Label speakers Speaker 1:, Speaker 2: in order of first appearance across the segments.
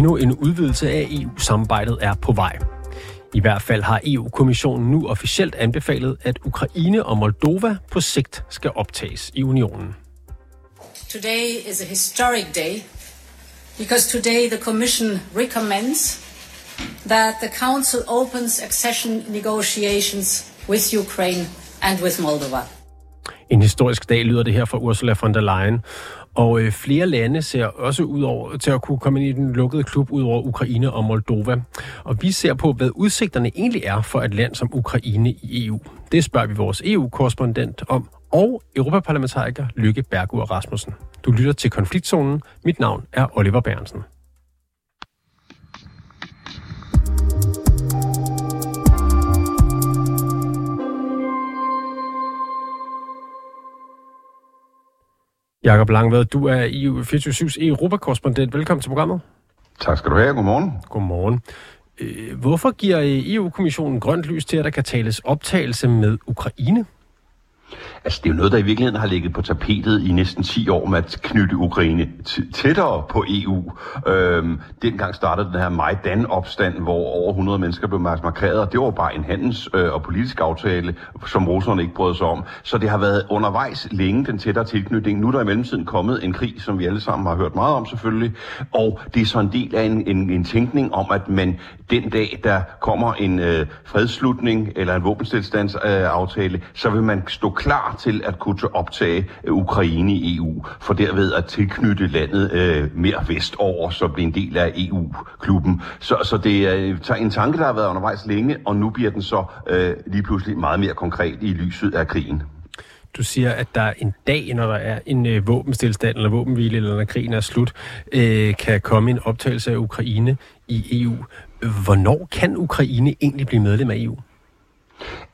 Speaker 1: endnu en udvidelse af EU-samarbejdet er på vej. I hvert fald har EU-kommissionen nu officielt anbefalet, at Ukraine og Moldova på sigt skal optages i unionen.
Speaker 2: Today is a historic day because today the Commission recommends that the Council opens accession negotiations with Ukraine and with Moldova.
Speaker 1: En historisk dag lyder det her fra Ursula von der Leyen. Og øh, flere lande ser også ud over, til at kunne komme ind i den lukkede klub ud over Ukraine og Moldova. Og vi ser på, hvad udsigterne egentlig er for et land som Ukraine i EU. Det spørger vi vores EU-korrespondent om, og europaparlamentariker Lykke Bergur Rasmussen. Du lytter til Konfliktzonen. Mit navn er Oliver Bernsen. Jakob Langvad, du er EU 24 Europakorrespondent. Velkommen til programmet.
Speaker 3: Tak skal du have. Godmorgen.
Speaker 1: Godmorgen. Øh, hvorfor giver EU-kommissionen grønt lys til, at der kan tales optagelse med Ukraine?
Speaker 3: Altså, det er jo noget, der i virkeligheden har ligget på tapetet i næsten 10 år med at knytte Ukraine tættere på EU. Øhm, dengang startede den her Majdan-opstand, hvor over 100 mennesker blev massakret, og det var bare en handels- øh, og politisk aftale, som russerne ikke brød sig om. Så det har været undervejs længe, den tættere tilknytning. Nu er der i mellemtiden kommet en krig, som vi alle sammen har hørt meget om selvfølgelig, og det er så en del af en, en, en tænkning om, at man den dag, der kommer en øh, fredsslutning eller en våbenstilstandsaftale, øh, så vil man stå klar til at kunne optage øh, Ukraine i EU, for derved at tilknytte landet øh, mere vestover, så blive en del af EU-klubben. Så, så det er øh, en tanke, der har været undervejs længe, og nu bliver den så øh, lige pludselig meget mere konkret i lyset af krigen.
Speaker 1: Du siger, at der en dag, når der er en øh, våbenstilstand eller våbenhvile, eller når krigen er slut, øh, kan komme en optagelse af Ukraine i EU. Hvornår kan Ukraine egentlig blive medlem af EU?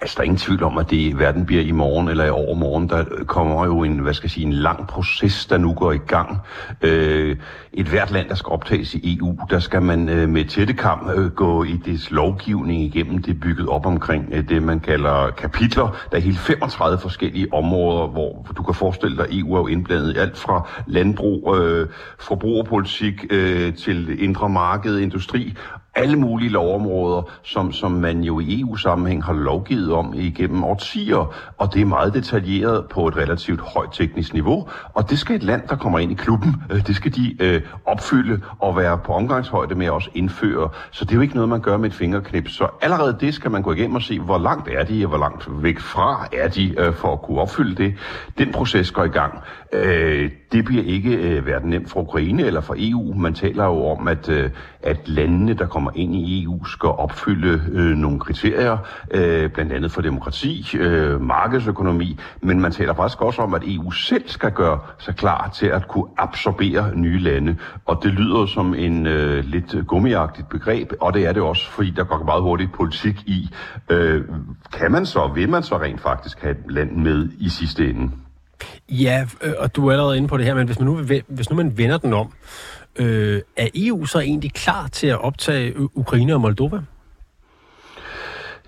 Speaker 3: Altså, der er ingen tvivl om, at det verden bliver i morgen eller i overmorgen. Der kommer jo en, hvad skal jeg sige, en lang proces, der nu går i gang. Øh, et hvert land, der skal optages i EU, der skal man øh, med tætte kamp øh, gå i dets lovgivning igennem. Det er bygget op omkring øh, det, man kalder kapitler. Der er hele 35 forskellige områder, hvor du kan forestille dig, at EU er jo indblandet i alt fra landbrug, øh, forbrugerpolitik øh, til indre marked, industri alle mulige lovområder, som, som man jo i EU-sammenhæng har lovgivet om igennem årtier, og det er meget detaljeret på et relativt højt teknisk niveau, og det skal et land, der kommer ind i klubben, øh, det skal de øh, opfylde og være på omgangshøjde med at også indføre. Så det er jo ikke noget, man gør med et fingerknip. Så allerede det skal man gå igennem og se, hvor langt er de, og hvor langt væk fra er de øh, for at kunne opfylde det. Den proces går i gang. Øh, det bliver ikke øh, hverken nemt for Ukraine eller for EU. Man taler jo om, at, øh, at landene, der kommer ind i EU, skal opfylde øh, nogle kriterier, øh, blandt andet for demokrati, øh, markedsøkonomi, men man taler faktisk også om, at EU selv skal gøre sig klar til at kunne absorbere nye lande. Og det lyder som en øh, lidt gummiagtigt begreb, og det er det også, fordi der går meget hurtigt politik i. Øh, kan man så, vil man så rent faktisk have et land med i sidste ende?
Speaker 1: Ja, øh, og du er allerede inde på det her, men hvis, man nu, hvis nu man vender den om, øh, er EU så egentlig klar til at optage Ukraine og Moldova?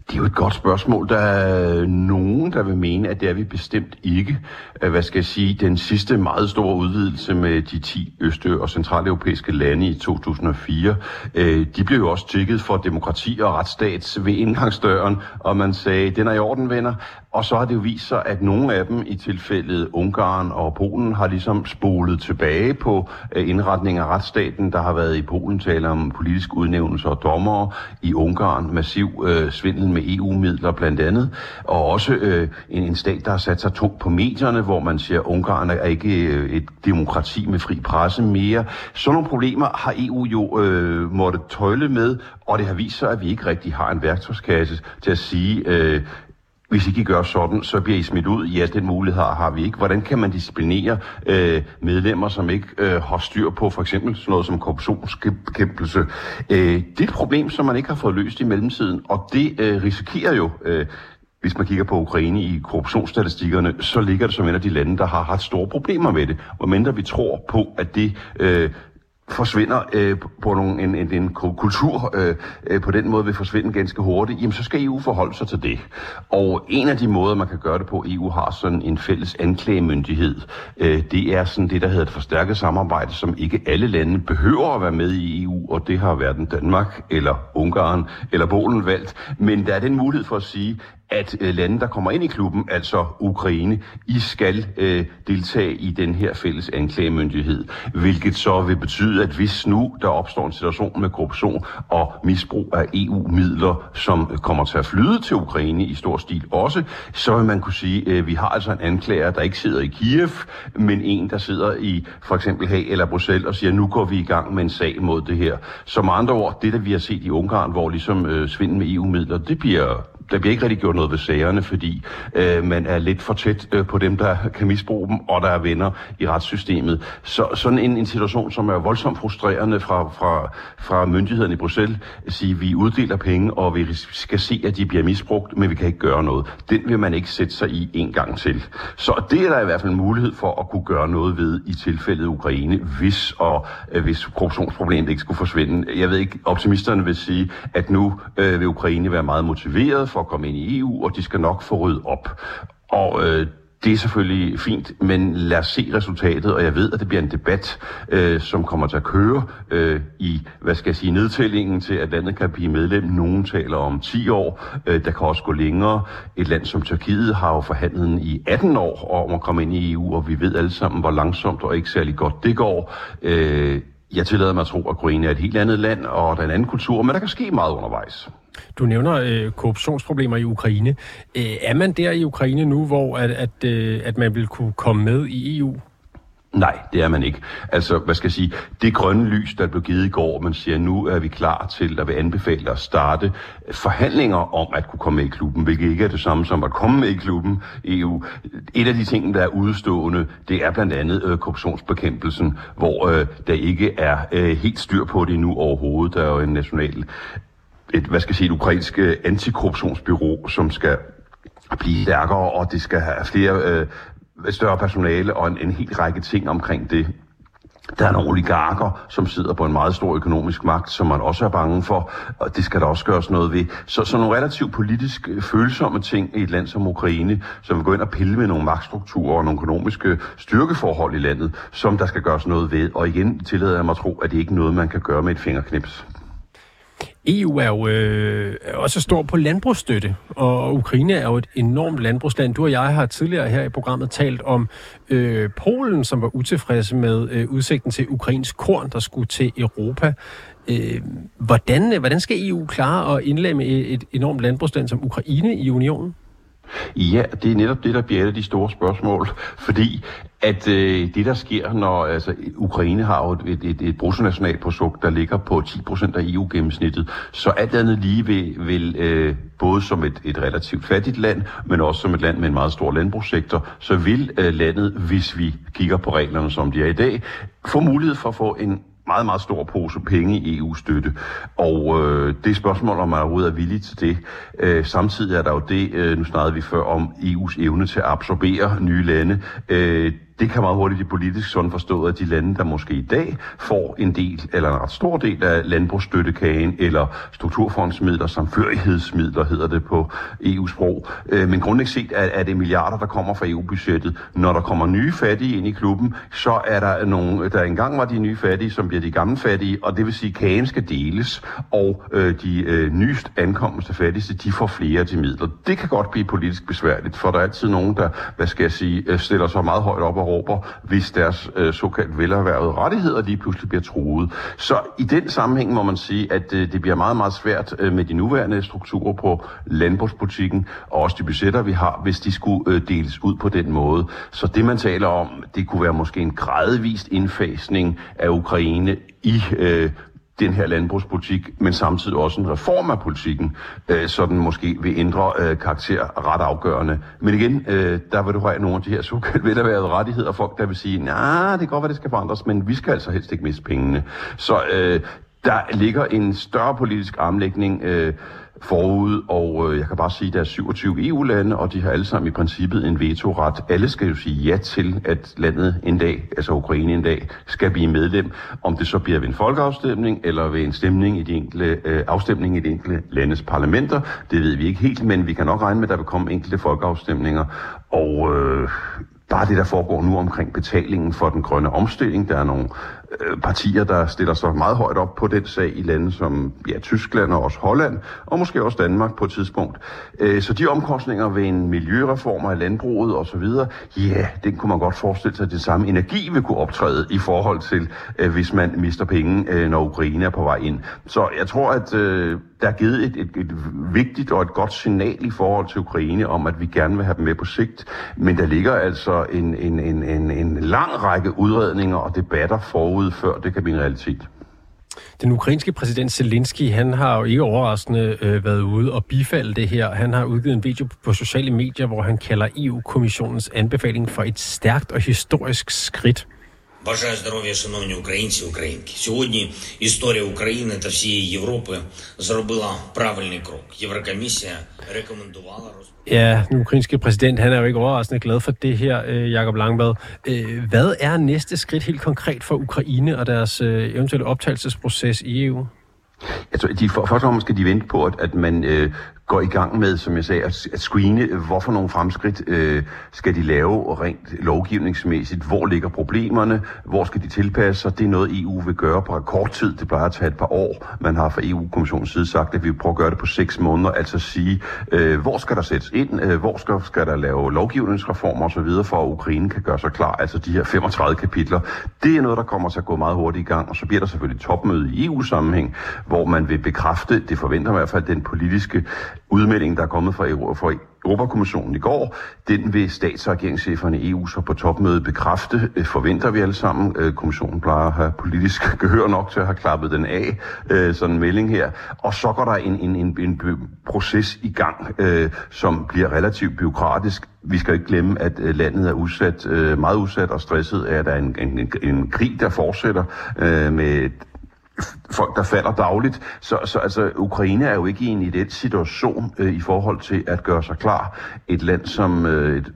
Speaker 3: Det er jo et godt spørgsmål. Der er nogen, der vil mene, at det er vi bestemt ikke. Øh, hvad skal jeg sige? Den sidste meget store udvidelse med de 10 øst- og centraleuropæiske lande i 2004, øh, de blev jo også tjekket for demokrati og retsstats ved indgangsdøren, og man sagde, den er i orden, venner. Og så har det jo vist sig, at nogle af dem, i tilfældet Ungarn og Polen, har ligesom spolet tilbage på øh, indretning af retsstaten. Der har været i Polen tale om politisk udnævnelse og dommere. I Ungarn massiv øh, svindel med EU-midler blandt andet. Og også øh, en, en stat, der har sat sig tungt på medierne, hvor man siger, at Ungarn er ikke øh, et demokrati med fri presse mere. Sådan nogle problemer har EU jo øh, måttet tøjle med, og det har vist sig, at vi ikke rigtig har en værktøjskasse til at sige, øh, hvis ikke I gør sådan, så bliver I smidt ud. Ja, den mulighed har vi ikke. Hvordan kan man disciplinere øh, medlemmer, som ikke øh, har styr på for eksempel sådan noget som korruptionsbekæmpelse? Øh, det er et problem, som man ikke har fået løst i mellemtiden, og det øh, risikerer jo... Øh, hvis man kigger på Ukraine i korruptionsstatistikkerne, så ligger det som en af de lande, der har haft store problemer med det. Hvor mindre vi tror på, at det øh, forsvinder øh, på nogle, en, en, en kultur øh, øh, på den måde vil forsvinde ganske hurtigt, jamen så skal EU forholde sig til det. Og en af de måder, man kan gøre det på, EU har sådan en fælles anklagemyndighed, øh, det er sådan det, der hedder et forstærket samarbejde, som ikke alle lande behøver at være med i EU, og det har hverken Danmark eller Ungarn eller Polen valgt. Men der er den mulighed for at sige, at øh, lande, der kommer ind i klubben, altså Ukraine, I skal øh, deltage i den her fælles anklagemyndighed, hvilket så vil betyde, at hvis nu der opstår en situation med korruption og misbrug af EU-midler, som kommer til at flyde til Ukraine i stor stil også, så vil man kunne sige, øh, vi har altså en anklager, der ikke sidder i Kiev, men en, der sidder i for eksempel Haag eller Bruxelles og siger, nu går vi i gang med en sag mod det her. Som andre ord, det der vi har set i Ungarn, hvor ligesom øh, svinden med EU-midler, det bliver der bliver ikke rigtig gjort noget ved sagerne, fordi øh, man er lidt for tæt øh, på dem, der kan misbruge dem, og der er venner i retssystemet. Så sådan en, en situation, som er voldsomt frustrerende fra, fra, fra myndighederne i Bruxelles, at sige, vi uddeler penge, og vi skal se, at de bliver misbrugt, men vi kan ikke gøre noget. Den vil man ikke sætte sig i en gang til. Så det er der i hvert fald en mulighed for at kunne gøre noget ved i tilfældet Ukraine, hvis, og, øh, hvis korruptionsproblemet ikke skulle forsvinde. Jeg ved ikke, optimisterne vil sige, at nu øh, vil Ukraine være meget motiveret for at komme ind i EU, og de skal nok få ryddet op. Og øh, det er selvfølgelig fint, men lad os se resultatet, og jeg ved, at det bliver en debat, øh, som kommer til at køre øh, i, hvad skal jeg sige, nedtællingen til, at landet kan blive medlem. Nogen taler om 10 år, øh, der kan også gå længere. Et land som Tyrkiet har jo forhandlet i 18 år om at komme ind i EU, og vi ved alle sammen, hvor langsomt og ikke særlig godt det går. Øh, jeg tillader mig at tro, at Ukraine er et helt andet land, og der er en anden kultur, men der kan ske meget undervejs.
Speaker 1: Du nævner øh, korruptionsproblemer i Ukraine. Øh, er man der i Ukraine nu, hvor at, at, øh, at man vil kunne komme med i EU?
Speaker 3: Nej, det er man ikke. Altså, hvad skal jeg sige, det grønne lys, der blev givet i går, man siger, nu er vi klar til at vil anbefale at starte forhandlinger om at kunne komme med i klubben, hvilket ikke er det samme som at komme med i klubben EU. Et af de ting, der er udstående, det er blandt andet øh, korruptionsbekæmpelsen, hvor øh, der ikke er øh, helt styr på det nu overhovedet. Der er jo en national et, hvad skal jeg sige, et ukrainsk øh, antikorruptionsbyrå, som skal blive stærkere, og det skal have flere øh, større personale og en, en hel række ting omkring det. Der er nogle oligarker, som sidder på en meget stor økonomisk magt, som man også er bange for, og det skal der også gøres noget ved. Så, så nogle relativt politisk øh, følsomme ting i et land som Ukraine, som vil gå ind og pille med nogle magtstrukturer og nogle økonomiske styrkeforhold i landet, som der skal gøres noget ved. Og igen tillader jeg mig at tro, at det ikke er noget, man kan gøre med et fingerknips.
Speaker 1: EU er jo øh, også stor på landbrugsstøtte, og Ukraine er jo et enormt landbrugsland. Du og jeg har tidligere her i programmet talt om øh, Polen, som var utilfredse med øh, udsigten til ukrainsk korn, der skulle til Europa. Øh, hvordan, øh, hvordan skal EU klare at indlemme et, et enormt landbrugsland som Ukraine i unionen?
Speaker 3: Ja, det er netop det, der bliver et af de store spørgsmål, fordi at øh, det, der sker, når altså, Ukraine har jo et, et, et bruttonationalprodukt, der ligger på 10% af EU-gennemsnittet, så alt andet lige vil, vil øh, både som et, et relativt fattigt land, men også som et land med en meget stor landbrugssektor, så vil øh, landet, hvis vi kigger på reglerne, som de er i dag, få mulighed for at få en meget, meget stor pose penge i EU-støtte. Og øh, det er spørgsmål, om man overhovedet er villig til det. Øh, samtidig er der jo det, øh, nu snakkede vi før om EU's evne til at absorbere nye lande. Øh, det kan meget hurtigt i politisk sådan forstået, at de lande, der måske i dag får en del, eller en ret stor del af landbrugsstøttekagen, eller strukturfondsmidler, samførighedsmidler hedder det på EU-sprog. Øh, men grundlæggende set er, er det milliarder, der kommer fra EU-budgettet. Når der kommer nye fattige ind i klubben, så er der nogle, der engang var de nye fattige, som bliver de gamle fattige, og det vil sige, at kagen skal deles, og øh, de øh, nyest ankommende fattigste, de får flere af de midler. Det kan godt blive politisk besværligt, for der er altid nogen, der, hvad skal jeg sige, øh, stiller sig meget højt op og råber, hvis deres øh, såkaldt velerhvervede rettigheder lige pludselig bliver truet. Så i den sammenhæng må man sige, at øh, det bliver meget, meget svært øh, med de nuværende strukturer på landbrugspolitikken, og også de budgetter, vi har, hvis de skulle øh, deles ud på den måde. Så det, man taler om, det kunne være måske en gradvist indfasning af Ukraine i øh, den her landbrugspolitik, men samtidig også en reform af politikken, øh, så den måske vil ændre øh, karakter ret afgørende. Men igen, øh, der vil du have nogle af de her såkaldte velerværede rettigheder, folk der vil sige, nej, nah, det kan godt være, det skal forandres, men vi skal altså helst ikke miste pengene. Så øh, der ligger en større politisk armlægning øh, forud, og øh, jeg kan bare sige, at der er 27 EU-lande, og de har alle sammen i princippet en vetoret. Alle skal jo sige ja til, at landet en dag, altså Ukraine en dag, skal blive medlem. Om det så bliver ved en folkeafstemning, eller ved en stemning i de enkelte, øh, afstemning i de enkelte landes parlamenter, det ved vi ikke helt, men vi kan nok regne med, at der vil komme enkelte folkeafstemninger. Og øh, bare det, der foregår nu omkring betalingen for den grønne omstilling. Der er nogle Øh, partier, der stiller sig meget højt op på den sag i lande som ja, Tyskland og også Holland, og måske også Danmark på et tidspunkt. Øh, så de omkostninger ved en miljøreform af landbruget osv., ja, den kunne man godt forestille sig, at det samme energi vil kunne optræde i forhold til, øh, hvis man mister penge, når Ukraine er på vej ind. Så jeg tror, at der er givet et, et, et vigtigt og et godt signal i forhold til Ukraine om, at vi gerne vil have dem med på sigt. Men der ligger altså en, en, en, en, en lang række udredninger og debatter forud, før det kan blive en realitet.
Speaker 1: Den ukrainske præsident Zelensky, han har jo ikke overraskende øh, været ude og bifalde det her. Han har udgivet en video på sociale medier, hvor han kalder EU-kommissionens anbefaling for et stærkt og historisk skridt.
Speaker 4: Бажаю здоров'я, шановні українці українки. Сьогодні історія України та всієї Європи зробила правильний крок. Єврокомісія рекомендувала
Speaker 1: Ja, den ukrainske præsident, han er jo ikke overraskende glad for det her, øh, Jakob Langvad. Øh, hvad er næste skridt helt konkret for Ukraine og deres øh, eventuelle optagelsesproces i EU?
Speaker 3: Altså, de, for, først og fremmest skal de vente på, at, at man øh, går i gang med, som jeg sagde, at, at screene, hvorfor nogle fremskridt øh, skal de lave rent lovgivningsmæssigt, hvor ligger problemerne, hvor skal de tilpasse sig. Det er noget, EU vil gøre på kort tid, Det plejer at tage et par år. Man har fra EU-kommissionens side sagt, at vi vil prøve at gøre det på seks måneder, altså sige, øh, hvor skal der sættes ind, øh, hvor skal, skal der lave lovgivningsreformer osv., for at Ukraine kan gøre sig klar. Altså de her 35 kapitler. Det er noget, der kommer til at gå meget hurtigt i gang, og så bliver der selvfølgelig topmøde i EU-sammenhæng, hvor man vil bekræfte, det forventer man i hvert fald, den politiske udmelding, der er kommet fra, Euro, fra Europakommissionen i går, den vil stats- og regeringscheferne i EU så på topmødet bekræfte, øh, forventer vi alle sammen. Øh, kommissionen plejer at have politisk gehør nok til at have klappet den af, øh, sådan en melding her. Og så går der en, en, en, en proces i gang, som bliver relativt byråkratisk. Vi skal ikke glemme, at landet er udsat, meget udsat og stresset af, at der er en, en, en krig, der fortsætter med folk, der falder dagligt. Så, så altså, Ukraine er jo ikke i en ideel situation øh, i forhold til at gøre sig klar. Et land som øh, et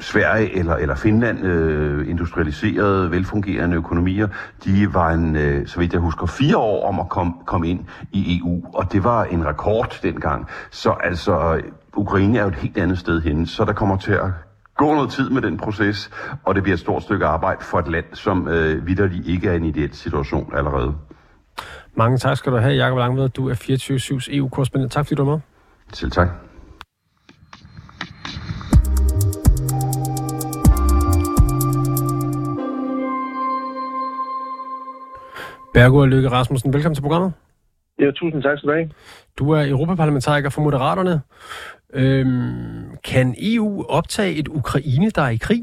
Speaker 3: Sverige eller, eller Finland, øh, industrialiserede, velfungerende økonomier, de var en, øh, så vidt jeg husker, fire år om at komme kom ind i EU, og det var en rekord dengang. Så altså, Ukraine er jo et helt andet sted henne, så der kommer til at gå noget tid med den proces, og det bliver et stort stykke arbejde for et land, som øh, vidderligt ikke er i en ideel situation allerede.
Speaker 1: Mange tak skal du have, Jakob Langved. Du er 24-7's EU-korrespondent. Tak fordi du var med.
Speaker 3: Selv tak.
Speaker 1: Bergo og Lykke Rasmussen, velkommen til programmet.
Speaker 5: Ja, tusind tak skal du have.
Speaker 1: Du er europaparlamentariker for Moderaterne. Øhm, kan EU optage et Ukraine, der er i krig?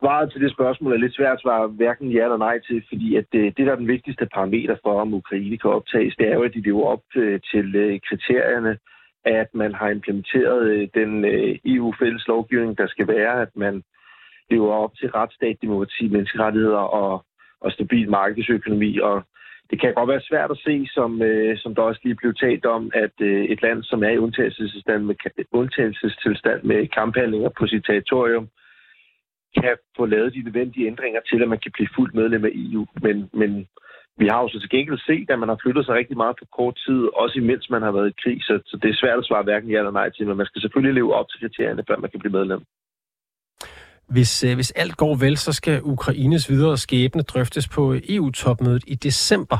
Speaker 5: Svaret til det spørgsmål er lidt svært at svare hverken ja eller nej til, fordi at det, det, der er den vigtigste parameter for, om Ukraine kan optages, det er jo, at de lever op øh, til øh, kriterierne, at man har implementeret den EU-fælles lovgivning, der skal være, at man lever op til retsstat, demokrati, menneskerettigheder og, og stabil markedsøkonomi. Og det kan godt være svært at se, som, øh, som der også lige blev talt om, at øh, et land, som er i undtagelsestilstand med, undtagelsestilstand med kamphandlinger på sit territorium, kan få lavet de nødvendige ændringer til, at man kan blive fuldt medlem af EU. Men, men vi har jo så til gengæld set, at man har flyttet sig rigtig meget på kort tid, også imens man har været i krig, så, så det er svært at svare hverken ja eller nej til, men man skal selvfølgelig leve op til kriterierne, før man kan blive medlem.
Speaker 1: Hvis, øh, hvis alt går vel, så skal Ukraines videre skæbne drøftes på EU-topmødet i december.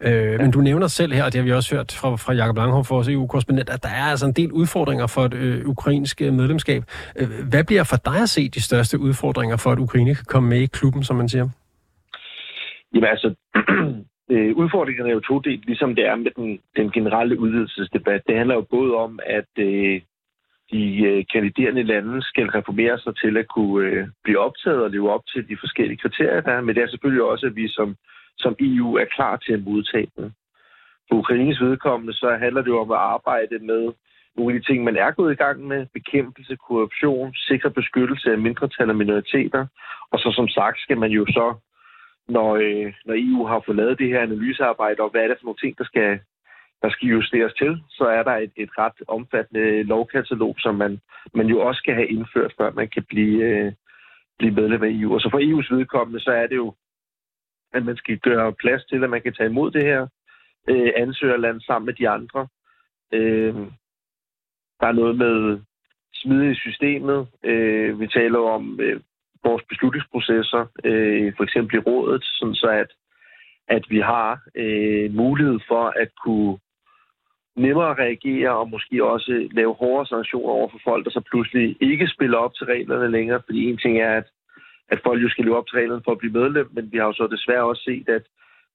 Speaker 1: Øh, ja. Men du nævner selv her, og det har vi også hørt fra, fra Jakob Langhoff, vores EU-korrespondent, at der er altså en del udfordringer for et øh, ukrainsk medlemskab. Øh, hvad bliver for dig at se de største udfordringer for, at Ukraine kan komme med i klubben, som man siger?
Speaker 5: Jamen altså, øh, udfordringerne er jo to del, ligesom det er med den, den generelle udvidelsesdebat. Det handler jo både om, at øh, de øh, kandiderende lande skal reformere sig til at kunne øh, blive optaget og leve op til de forskellige kriterier, der er. Men det er selvfølgelig også, at vi som, som EU er klar til at modtage dem. For Ukraines vedkommende, så handler det jo om at arbejde med nogle af de ting, man er gået i gang med. Bekæmpelse, korruption, sikker beskyttelse af mindretal og minoriteter. Og så som sagt skal man jo så, når, øh, når EU har fået lavet det her analysearbejde, og hvad er det for nogle ting, der skal der skal justeres til, så er der et, et ret omfattende lovkatalog, som man, man jo også skal have indført, før man kan blive, øh, blive medlem af EU. Og så for EU's vedkommende, så er det jo, at man skal gøre plads til, at man kan tage imod det her øh, ansøgerland sammen med de andre. Øh, der er noget med smide i systemet. Øh, vi taler om øh, vores beslutningsprocesser, øh, for eksempel i rådet, sådan så at, at vi har øh, mulighed for at kunne nemmere reagere og måske også lave hårdere sanktioner over for folk, der så pludselig ikke spiller op til reglerne længere. Fordi en ting er, at, at folk jo skal leve op til reglerne for at blive medlem, men vi har jo så desværre også set, at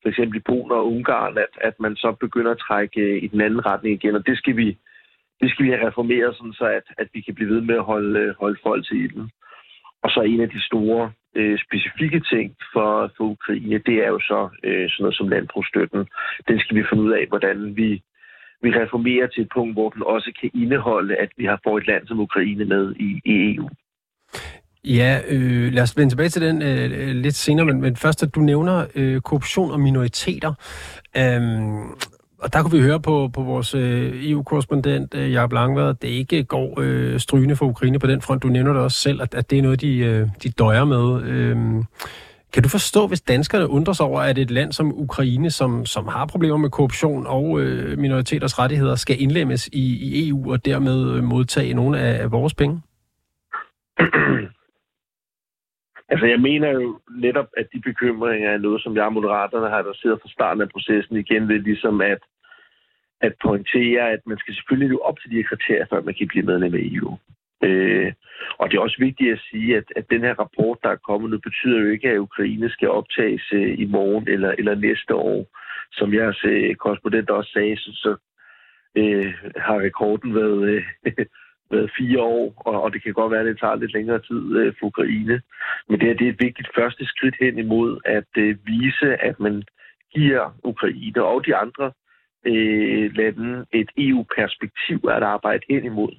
Speaker 5: for eksempel i Polen og Ungarn, at, at man så begynder at trække øh, i den anden retning igen, og det skal vi, det skal vi have reformeret, sådan så at, at vi kan blive ved med at holde, øh, holde folk til ilden. Og så en af de store øh, specifikke ting for, for Ukraine, det er jo så øh, sådan noget som landbrugsstøtten. Den skal vi finde ud af, hvordan vi, vi reformerer til et punkt, hvor den også kan indeholde, at vi har fået et land som Ukraine med i, i EU.
Speaker 1: Ja, øh, lad os vende tilbage til den øh, øh, lidt senere, men, men først, at du nævner øh, korruption og minoriteter. Øhm, og der kunne vi høre på, på vores øh, EU-korrespondent, øh, Jacob Langvad, at det ikke går øh, strygende for Ukraine på den front. Du nævner det også selv, at, at det er noget, de, øh, de døjer med. Øh, kan du forstå, hvis danskerne undrer sig over, at et land som Ukraine, som, som har problemer med korruption og øh, minoriteters rettigheder, skal indlemmes i, i EU og dermed øh, modtage nogle af, af vores penge?
Speaker 5: Altså, jeg mener jo netop, at de bekymringer er noget, som jeg og Moderaterne har adresseret fra starten af processen igen ved ligesom at, at pointere, at man skal selvfølgelig jo op til de her kriterier, før man kan blive medlem af EU. Øh, og det er også vigtigt at sige, at, at den her rapport, der er kommet nu, betyder jo ikke, at Ukraine skal optages øh, i morgen eller, eller næste år. Som jeres øh, korrespondent også sagde, så, så øh, har rekorden været, øh, været fire år, og, og det kan godt være, at det tager lidt længere tid øh, for Ukraine. Men det, her, det er et vigtigt første skridt hen imod at øh, vise, at man giver Ukraine og de andre øh, lande et EU-perspektiv at arbejde hen imod.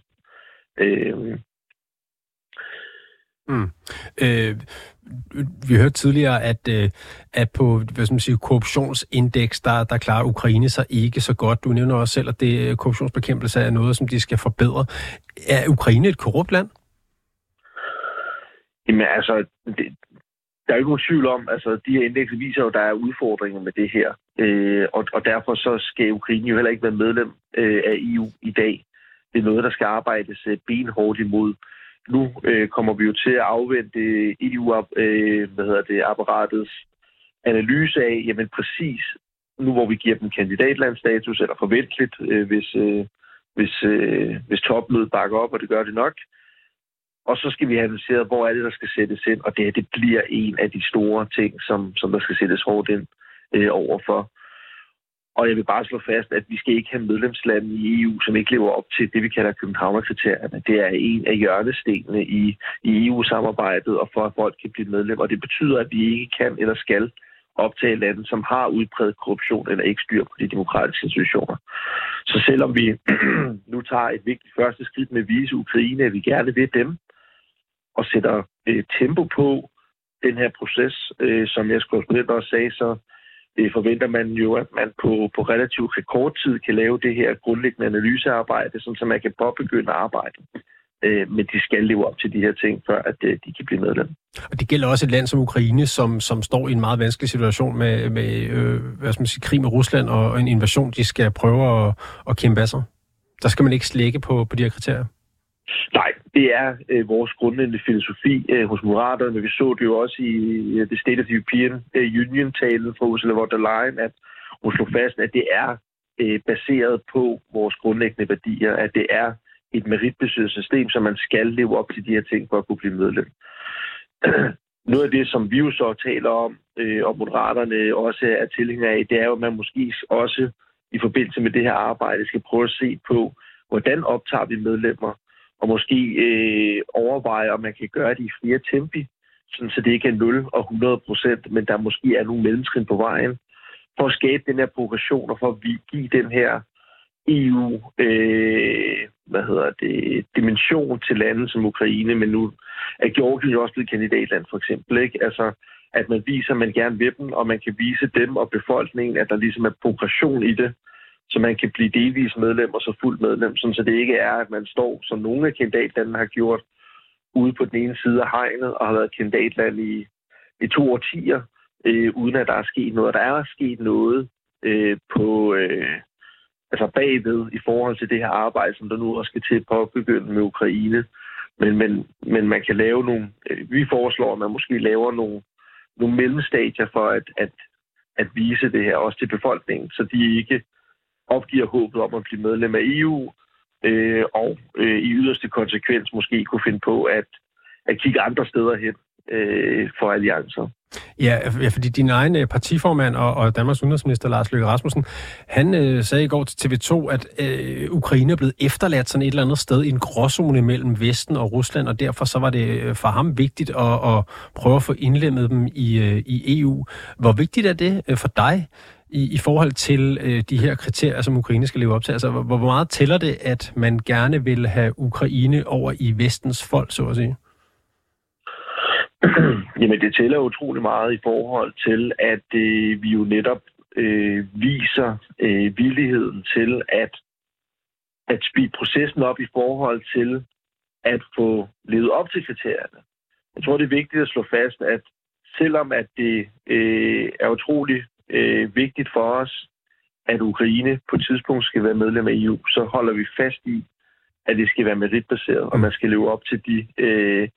Speaker 5: Øh,
Speaker 1: Mm. Øh, vi hørte tidligere, at, øh, at på hvad skal man sige, korruptionsindeks, der, der klarer Ukraine sig ikke så godt. Du nævner også selv, at det øh, korruptionsbekæmpelse er noget, som de skal forbedre. Er Ukraine et korrupt land?
Speaker 5: Jamen altså, det, der er jo ikke nogen tvivl om, altså de her indekser viser jo, at der er udfordringer med det her. Øh, og, og derfor så skal Ukraine jo heller ikke være medlem øh, af EU i dag. Det er noget, der skal arbejdes øh, benhårdt imod nu øh, kommer vi jo til at afvente EU øh, hvad hedder det, apparatets analyse af, jamen præcis nu hvor vi giver dem kandidatlandstatus, eller forventeligt, øh, hvis, øh, hvis, øh, hvis topmødet bakker op, og det gør det nok. Og så skal vi have analyseret, hvor er det, der skal sættes ind, og det, det bliver en af de store ting, som, som der skal sættes hårdt ind øh, overfor. Og jeg vil bare slå fast, at vi skal ikke have medlemslande i EU, som ikke lever op til det, vi kalder Københavnerkriterierne. Det er en af hjørnestenene i, i EU-samarbejdet, og for at folk kan blive medlem. Og det betyder, at vi ikke kan eller skal optage lande, som har udbredt korruption eller ikke styr på de demokratiske institutioner. Så selvom vi nu tager et vigtigt første skridt med at vise Ukraine, at vi gerne vil dem, og sætter øh, tempo på den her proces, øh, som jeg skulle også sagde, så det forventer man jo, at man på, på relativt kort tid kan lave det her grundlæggende analysearbejde, så man kan påbegynde arbejdet. Øh, men de skal leve op til de her ting, før at øh, de kan blive medlem.
Speaker 1: Og det gælder også et land som Ukraine, som, som står i en meget vanskelig situation med, med øh, hvad skal man sige, krig med Rusland og en invasion, de skal prøve at, at kæmpe af sig. Der skal man ikke slække på, på de her kriterier.
Speaker 5: Nej, det er øh, vores grundlæggende filosofi øh, hos Moderaterne. Vi så det jo også i øh, The State of the European øh, Union-talen fra Ursula von der Leyen, at hun slog fast, at det er øh, baseret på vores grundlæggende værdier, at det er et meritbaseret system, så man skal leve op til de her ting for at kunne blive medlem. Noget af det, som vi jo så taler om, øh, og Moderaterne også er tilhængere af, det er jo, at man måske også i forbindelse med det her arbejde skal prøve at se på, hvordan optager vi medlemmer, og måske øh, overveje, om man kan gøre det i flere tempi, sådan så det ikke er 0 og 100 procent, men der måske er nogle mellemtrin på vejen, for at skabe den her progression og for at give den her EU, øh, hvad hedder det, dimension til lande som Ukraine, men nu er Georgien jo også blevet kandidatland for eksempel, ikke? Altså, at man viser, at man gerne vil dem, og man kan vise dem og befolkningen, at der ligesom er progression i det, så man kan blive delvis medlem og så fuldt medlem, sådan så det ikke er, at man står, som nogle af kandidatlandene har gjort, ude på den ene side af hegnet og har været kandidatland i, i to årtier, øh, uden at der er sket noget. Der er sket noget øh, på, øh, altså bagved i forhold til det her arbejde, som der nu også skal til at påbegynde med Ukraine. Men, men, men man kan lave nogle, øh, vi foreslår, at man måske laver nogle, nogle mellemstadier for at, at, at vise det her også til befolkningen, så de ikke opgiver håbet om at blive medlem af EU, øh, og øh, i yderste konsekvens måske kunne finde på at, at kigge andre steder hen øh, for alliancer.
Speaker 1: Ja, fordi din egen øh, partiformand og, og Danmarks udenrigsminister Lars Løkke Rasmussen, han øh, sagde i går til TV2, at øh, Ukraine er blevet efterladt sådan et eller andet sted i en gråzone mellem Vesten og Rusland, og derfor så var det øh, for ham vigtigt at, at prøve at få indlemmet dem i, øh, i EU. Hvor vigtigt er det øh, for dig i, i forhold til øh, de her kriterier, som Ukraine skal leve op til? Altså, hvor, hvor meget tæller det, at man gerne vil have Ukraine over i vestens folk, så at sige?
Speaker 5: Jamen, det tæller utrolig meget i forhold til, at øh, vi jo netop øh, viser øh, villigheden til at, at speede processen op i forhold til at få levet op til kriterierne. Jeg tror, det er vigtigt at slå fast, at selvom at det øh, er utrolig øh, vigtigt for os, at Ukraine på et tidspunkt skal være medlem af EU, så holder vi fast i, at det skal være meritbaseret, og man skal leve op til de øh,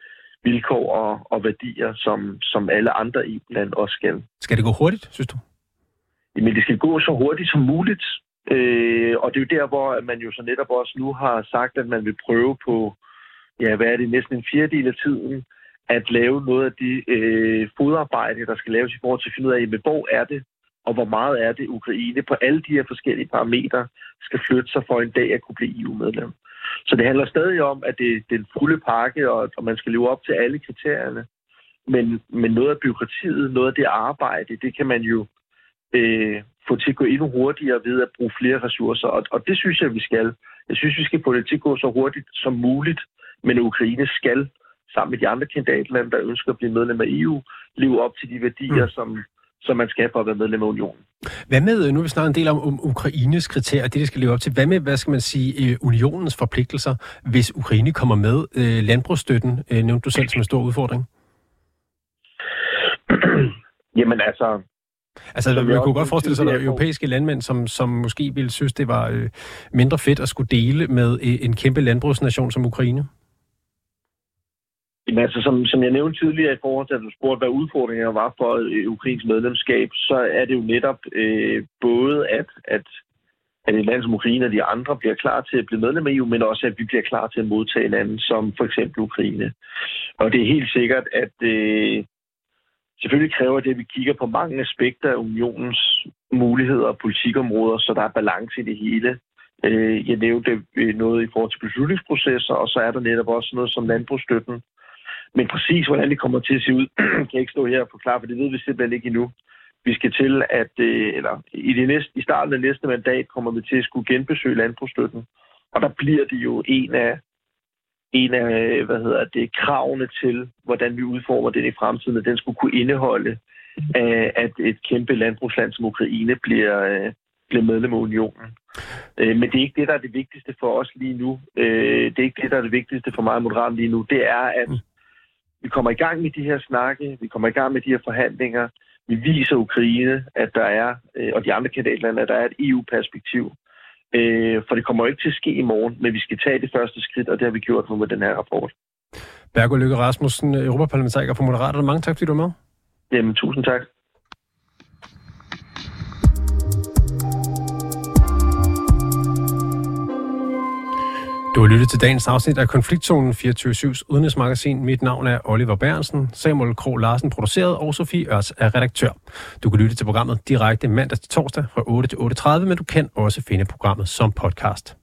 Speaker 5: vilkår og, og værdier, som, som alle andre EU-lande også skal.
Speaker 1: Skal det gå hurtigt, synes du?
Speaker 5: Jamen, det skal gå så hurtigt som muligt. Øh, og det er jo der, hvor man jo så netop også nu har sagt, at man vil prøve på, ja, hvad er det, næsten en fjerdedel af tiden, at lave noget af de øh, fodarbejde, der skal laves i forhold til at finde ud af, jamen, hvor er det, og hvor meget er det Ukraine på alle de her forskellige parametre skal flytte sig for en dag at kunne blive EU-medlem. Så det handler stadig om, at det, det er en fulde pakke, og, og man skal leve op til alle kriterierne. Men, men noget af byråkratiet, noget af det arbejde, det kan man jo øh, få til at gå endnu hurtigere ved at bruge flere ressourcer. Og, og det synes jeg, vi skal. Jeg synes, vi skal få det til at gå så hurtigt som muligt. Men Ukraine skal, sammen med de andre kandidatlande, der ønsker at blive medlem af EU, leve op til de værdier, mm. som, som man skal for at være medlem af unionen.
Speaker 1: Hvad med, nu har vi snakket en del om, om Ukraines kriterier, det de skal leve op til. Hvad med, hvad skal man sige, øh, unionens forpligtelser, hvis Ukraine kommer med? Øh, landbrugsstøtten øh, nævnte du selv som en stor udfordring.
Speaker 5: Jamen altså...
Speaker 1: Altså, vi kunne godt forestille sig, at der er europæiske landmænd, som, som måske ville synes, det var øh, mindre fedt at skulle dele med øh, en kæmpe landbrugsnation som Ukraine.
Speaker 5: Jamen, altså, som, som jeg nævnte tidligere i forhold til, at du spurgte, hvad udfordringerne var for øh, Ukrains medlemskab, så er det jo netop øh, både, at, at, at et land som Ukraine og de andre bliver klar til at blive medlem af EU, men også, at vi bliver klar til at modtage lande som for eksempel Ukraine. Og det er helt sikkert, at øh, selvfølgelig kræver det, at vi kigger på mange aspekter af unionens muligheder og politikområder, så der er balance i det hele. Øh, jeg nævnte øh, noget i forhold til beslutningsprocesser, og så er der netop også noget som landbrugsstøtten, men præcis, hvordan det kommer til at se ud, kan jeg ikke stå her og forklare, for det ved vi simpelthen ikke endnu. Vi skal til at, øh, eller i, det næste, i starten af næste mandat kommer vi til at skulle genbesøge landbrugsstøtten. Og der bliver det jo en af, en af øh, hvad hedder det, kravene til, hvordan vi udformer den i fremtiden, at den skulle kunne indeholde, øh, at et kæmpe landbrugsland som Ukraine bliver, bliver medlem af unionen. men det er ikke det, der er det vigtigste for os lige nu. det er ikke det, der er det vigtigste for mig og lige nu. Det er, at mm vi kommer i gang med de her snakke, vi kommer i gang med de her forhandlinger. Vi viser Ukraine, at der er, øh, og de andre kandidatlande, at der er et EU-perspektiv. Øh, for det kommer jo ikke til at ske i morgen, men vi skal tage det første skridt, og det har vi gjort nu med den her rapport.
Speaker 1: Bergo Lykke Rasmussen, Europaparlamentariker for Moderaterne. Mange tak, fordi du er med.
Speaker 5: Jamen, tusind tak.
Speaker 1: Du har lyttet til dagens afsnit af Konfliktzonen 24-7's udenrigsmagasin. Mit navn er Oliver Bærensen, Samuel Kro Larsen produceret og Sofie Ørs er redaktør. Du kan lytte til programmet direkte mandag til torsdag fra 8 til 8.30, men du kan også finde programmet som podcast.